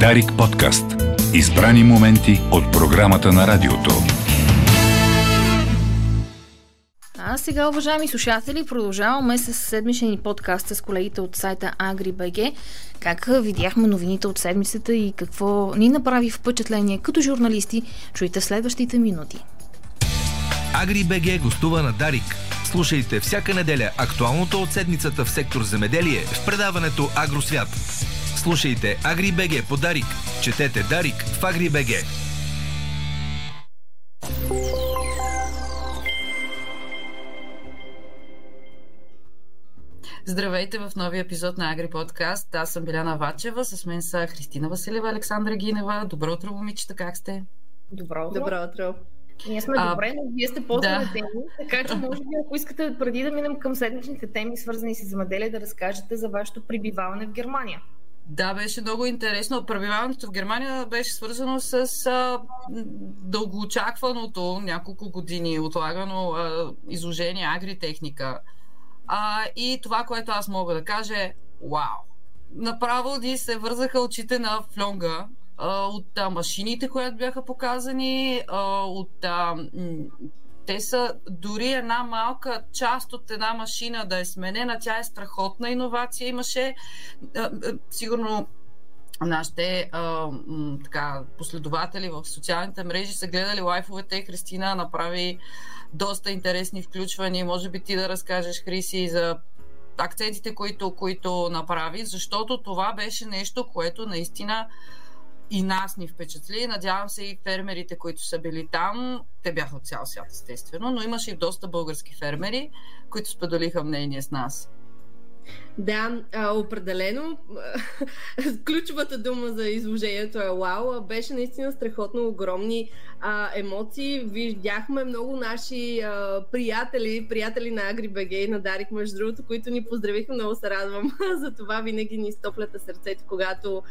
Дарик подкаст. Избрани моменти от програмата на радиото. А сега, уважаеми слушатели, продължаваме с седмичния ни подкаст с колегите от сайта AgriBG. Как видяхме новините от седмицата и какво ни направи впечатление като журналисти, чуйте следващите минути. AgriBG гостува на Дарик. Слушайте всяка неделя актуалното от седмицата в сектор земеделие в предаването Агросвят. Слушайте AgriBG по Дарик. Четете Дарик в AgriBG. Здравейте в новия епизод на Агри Подкаст. Аз съм Биляна Вачева, с мен са Христина Василева, Александра Гинева. Добро утро, момичета, как сте? Добро утро. Добро утро. Ние сме а, добре, но вие сте по да. теми, така че може би ако искате преди да минем към седмичните теми, свързани с земеделие, да разкажете за вашето прибиваване в Германия. Да, беше много интересно. Пребиваването в Германия беше свързано с а, дългоочакваното, няколко години отлагано а, изложение агритехника. А, и това, което аз мога да кажа е вау! Направо ни се вързаха очите на флонга а, от а, машините, които бяха показани, а, от а, те са дори една малка част от една машина да е сменена. Тя е страхотна иновация. Имаше сигурно нашите а, така, последователи в социалните мрежи са гледали лайфовете. Христина направи доста интересни включвания. Може би ти да разкажеш, Хриси, за акцентите, които, които направи, защото това беше нещо, което наистина и нас ни впечатли. Надявам се и фермерите, които са били там, те бяха от цял свят, естествено, но имаше и доста български фермери, които споделиха мнение с нас. Да, определено. Ключовата дума за изложението е вау. Беше наистина страхотно огромни емоции. Видяхме много наши приятели, приятели на AgriBG и на Дарик, между другото, които ни поздравиха. Много се радвам за това. Винаги ни стоплята сърцето, когато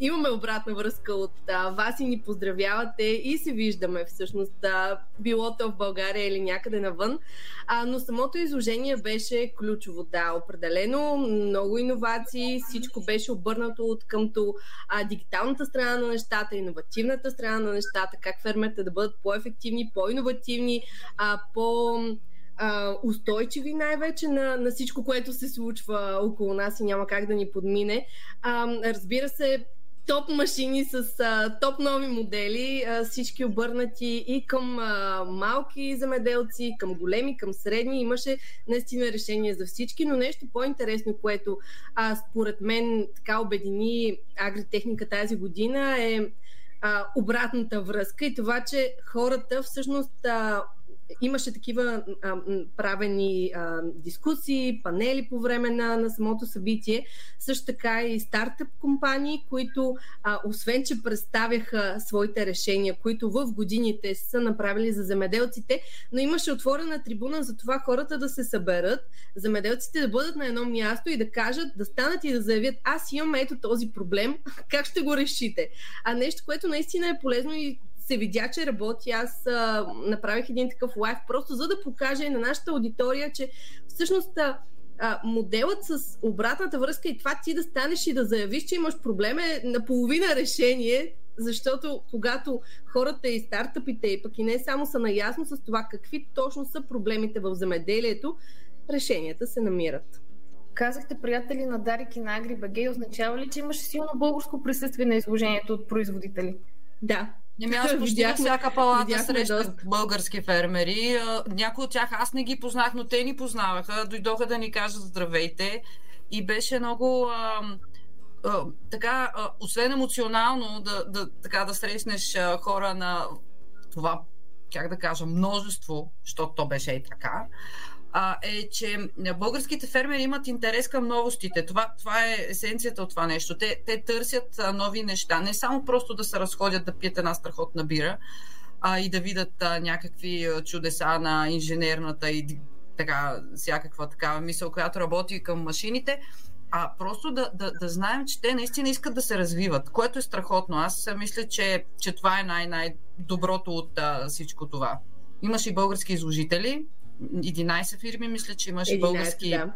имаме обратна връзка от вас и ни поздравявате и се виждаме всъщност, а, било то в България или някъде навън. Но самото изложение беше ключово, да, определено. Много иновации, всичко беше обърнато от къмто а, дигиталната страна на нещата, иновативната страна на нещата, как фермерите да бъдат по-ефективни, по-инновативни, а, по- устойчиви най-вече на, на всичко, което се случва около нас и няма как да ни подмине. А, разбира се, топ машини с а, топ нови модели, а, всички обърнати и към а, малки замеделци, към големи, към средни. Имаше наистина решение за всички, но нещо по-интересно, което а, според мен така обедини агритехника тази година е а, обратната връзка и това, че хората всъщност а, имаше такива а, правени а, дискусии, панели по време на, на самото събитие. Също така и стартъп компании, които а, освен, че представяха своите решения, които в годините са направили за земеделците, но имаше отворена трибуна за това хората да се съберат, земеделците да бъдат на едно място и да кажат, да станат и да заявят, аз имам ето този проблем, как ще го решите? А нещо, което наистина е полезно и се видя, че работи. Аз а, направих един такъв лайф, просто за да покажа и на нашата аудитория, че всъщност а, моделът с обратната връзка и това ти да станеш и да заявиш, че имаш проблем е наполовина решение, защото когато хората и стартъпите, и пък и не само са наясно с това какви точно са проблемите в земеделието, решенията се намират. Казахте приятели на Дарик и на Агри означава ли, че имаше силно българско присъствие на изложението от производители? Да, Еми аз почти на всяка палата срещах български фермери. Някои от тях аз не ги познах, но те ни познаваха. Дойдоха да ни кажат здравейте. И беше много а, а, така, а, освен емоционално да, да, така, да срещнеш а, хора на това, как да кажа, множество, защото то беше и така, а, е, че българските фермери имат интерес към новостите. Това, това е есенцията от това нещо. Те, те търсят а, нови неща. Не само просто да се разходят да пият една страхотна бира а, и да видят а, някакви чудеса на инженерната и така, всякаква такава мисъл, която работи към машините, а просто да, да, да знаем, че те наистина искат да се развиват, което е страхотно. Аз мисля, че, че това е най- най-доброто от а, всичко това. Имаш и български изложители, 11 фирми, мисля, че имаше 11, български. Да.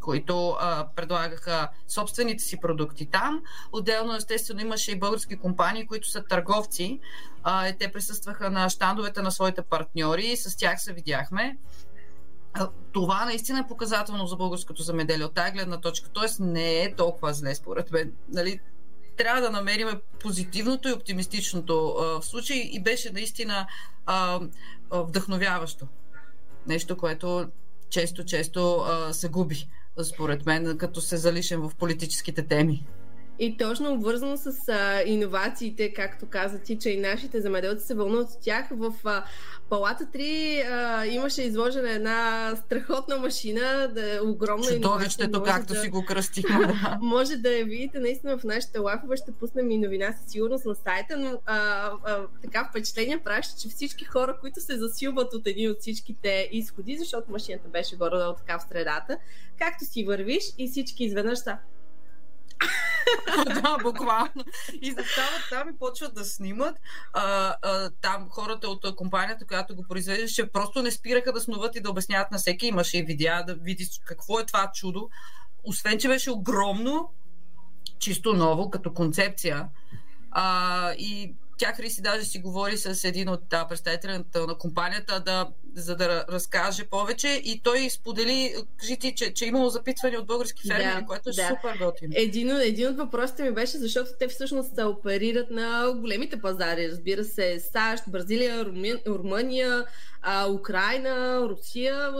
които а, предлагаха собствените си продукти там. Отделно, естествено, имаше и български компании, които са търговци. А, те присъстваха на щандовете на своите партньори и с тях се видяхме. Това наистина е показателно за българското замеделие от тази гледна точка. Тоест не е толкова зле, според мен. Нали, трябва да намерим позитивното и оптимистичното а, в случай и беше наистина а, а, вдъхновяващо. Нещо, което често-често се губи, според мен, като се залишен в политическите теми. И точно обвързано с а, иновациите, както каза ти, че и нашите замеделци се вълнуват от тях. В а, Палата 3 а, имаше изложена една страхотна машина, да, е огромна Чудовището, както да, си го кръстихме. може да я видите наистина в нашите лафове. Ще пуснем и новина със сигурност на сайта, но а, а, така впечатление правиш, че всички хора, които се засилват от един от всичките изходи, защото машината беше горе така в средата, както си вървиш и всички изведнъж са да, буквално. И застават там и почват да снимат. А, а, там хората от компанията, която го произвеждаше, просто не спираха да снуват и да обясняват на всеки. Имаше и видеа да види какво е това чудо. Освен, че беше огромно, чисто ново като концепция. А, и тя Хриси даже си говори с един от да, представителите на компанията, да, за да разкаже повече и той сподели, кажи ти, че, че имало запитване от български фермери, да, което е да. супер готино. Един, един от въпросите ми беше, защото те всъщност се оперират на големите пазари, разбира се, САЩ, Бразилия, Румъния, Украина, Русия,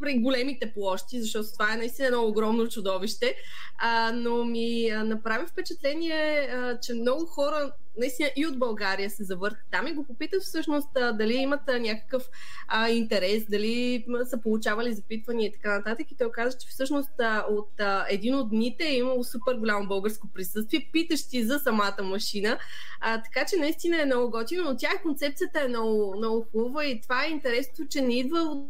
при големите площи, защото това е наистина едно огромно чудовище. А, но ми а, направи впечатление, а, че много хора наистина и от България се завъртат там и го попитат всъщност а, дали имат а, някакъв а, интерес, дали са получавали запитвания и така нататък. И те оказа, че всъщност а, от а, един от дните е имало супер голямо българско присъствие, питащи за самата машина. А, така че наистина е много готино, но тя концепцията е много, много хубава и това е интересно, че не идва от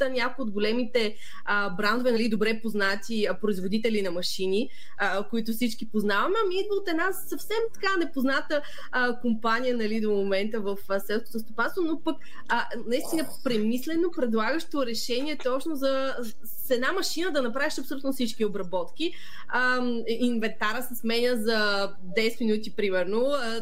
някои от големите а, брандове, нали, добре познати а, производители на машини, а, които всички познаваме, ами идва от една съвсем така непозната а, компания нали, до момента в селското стопанство, но пък а, наистина премислено предлагащо решение точно за с една машина да направиш абсолютно всички обработки. А, инвентара се сменя за 10 минути примерно. А,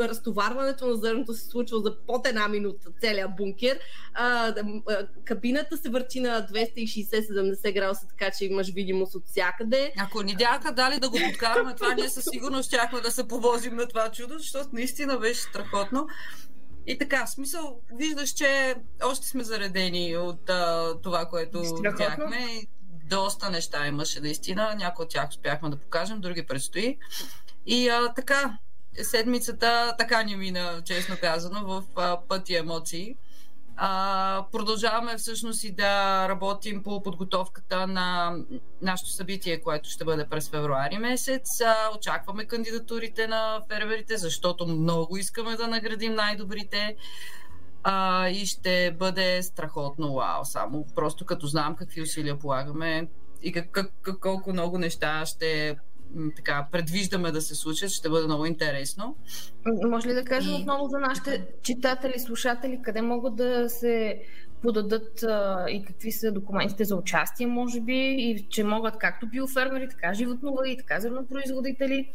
разтоварването на зърното се случва за под една минута целия бункер. А, а, кабината се върти на 260-70 градуса, така че имаш видимост от всякъде. Ако ни бяха дали да го подкараме, това ние със сигурност щяхме да се повозим на това чудо, защото наистина беше страхотно. И така, в смисъл, виждаш, че още сме заредени от а, това, което видяхме. Доста неща имаше наистина. Някои от тях успяхме да покажем, други предстои. И а, така, седмицата така ни мина, честно казано, в пъти емоции. Продължаваме всъщност и да работим по подготовката на нашето събитие, което ще бъде през февруари месец. Очакваме кандидатурите на фермерите, защото много искаме да наградим най-добрите. И ще бъде страхотно вау, само просто като знам какви усилия полагаме и как, как, колко много неща ще така, предвиждаме да се случат. Ще бъде много интересно. Може ли да кажем и... отново за нашите читатели, слушатели, къде могат да се подадат а, и какви са документите за участие, може би, и че могат както биофермери, така животновъди, така зърнопроизводители.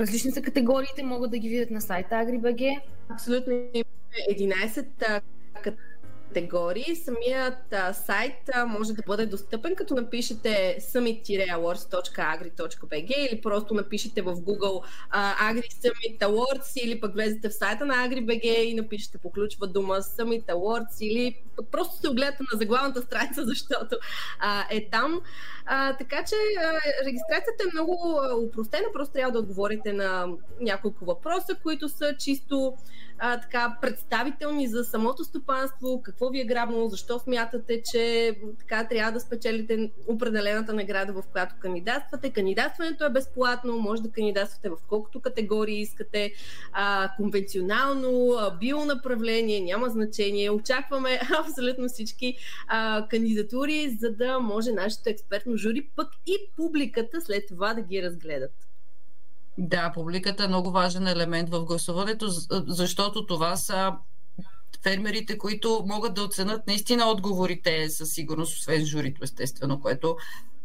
Различни са категориите, могат да ги видят на сайта AgriBG. Абсолютно 11 категории. Самият а, сайт а, може да бъде достъпен, като напишете summit-awards.agri.bg или просто напишете в Google а, Agri Summit Awards или пък влезете в сайта на AgriBG и напишете по ключова дума Summit Awards или просто се огледате на заглавната страница, защото а, е там. А, така че а, регистрацията е много упростена, просто трябва да отговорите на няколко въпроса, които са чисто а, така представителни за самото стопанство, какво ви е грабнало, защо смятате, че така трябва да спечелите определената награда, в която кандидатствате. Кандидатстването е безплатно, може да кандидатствате в колкото категории искате, а, конвенционално, а, бионаправление, няма значение. Очакваме абсолютно всички а, кандидатури, за да може нашето експертно жури, пък и публиката след това да ги разгледат. Да, публиката е много важен елемент в гласуването, защото това са фермерите, които могат да оценят наистина отговорите със сигурност, освен журито, естествено, което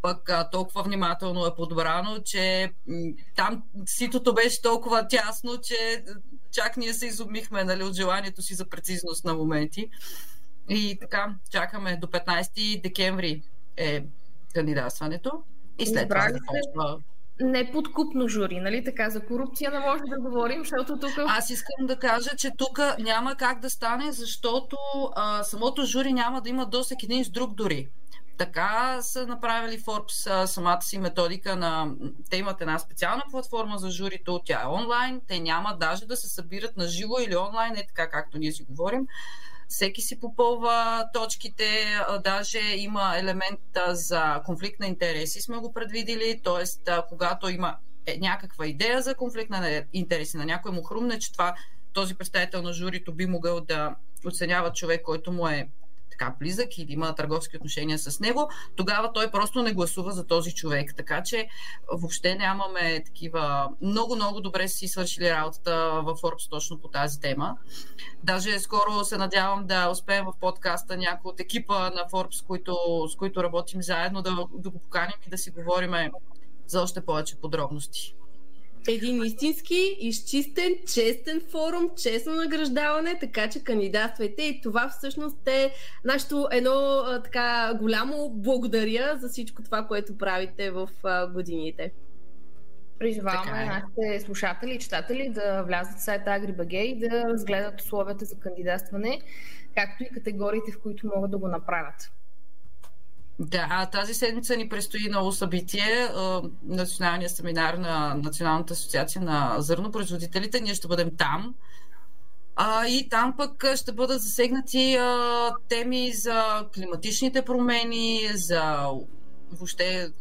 пък а, толкова внимателно е подбрано, че м- там ситото беше толкова тясно, че чак ние се изумихме нали, от желанието си за прецизност на моменти. И така, чакаме до 15 декември е кандидатстването и след това започва неподкупно жури, нали така? За корупция не може да говорим, защото тук... Аз искам да кажа, че тук няма как да стане, защото а, самото жури няма да има досек един с друг дори. Така са направили Forbes самата си методика на... Те имат една специална платформа за журито, тя е онлайн, те няма даже да се събират на живо или онлайн, е така както ние си говорим. Всеки си попълва точките, даже има елемент за конфликт на интереси, сме го предвидили, т.е. когато има е, някаква идея за конфликт на интереси, на някой му хрумне, че това този представител на журито би могъл да оценява човек, който му е така близък или има търговски отношения с него, тогава той просто не гласува за този човек. Така че въобще нямаме такива... Много-много добре си свършили работата в Forbes точно по тази тема. Даже скоро се надявам да успеем в подкаста някой от екипа на Forbes, които, с които работим заедно, да, да го поканим и да си говорим за още повече подробности един истински, изчистен, честен форум, честно награждаване, така че кандидатствайте и това всъщност е нашето едно така голямо благодаря за всичко това, което правите в годините. Призоваваме е. нашите слушатели и читатели да влязат в сайта AgriBG и да разгледат условията за кандидатстване, както и категориите, в които могат да го направят. Да, тази седмица ни предстои ново събитие. Националния семинар на Националната асоциация на зърнопроизводителите. Ние ще бъдем там. А, и там пък ще бъдат засегнати а, теми за климатичните промени, за въобще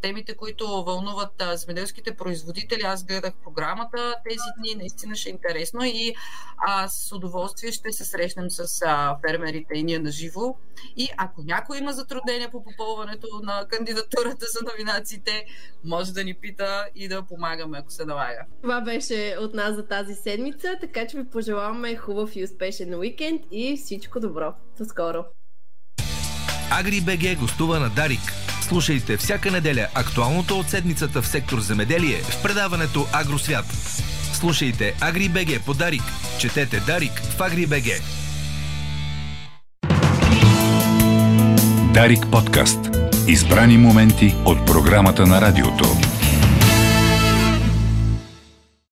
темите, които вълнуват земеделските производители. Аз гледах програмата тези дни, наистина ще е интересно и аз с удоволствие ще се срещнем с а, фермерите и ние на живо. И ако някой има затруднения по попълването на кандидатурата за номинациите, може да ни пита и да помагаме, ако се налага. Това беше от нас за тази седмица, така че ви пожелаваме хубав и успешен уикенд и всичко добро. До скоро! Агри гостува на Дарик Слушайте всяка неделя актуалното от седмицата в сектор земеделие в предаването Агросвят. Слушайте Агрибеге по Дарик. Четете Дарик в Агрибеге. Дарик подкаст. Избрани моменти от програмата на радиото.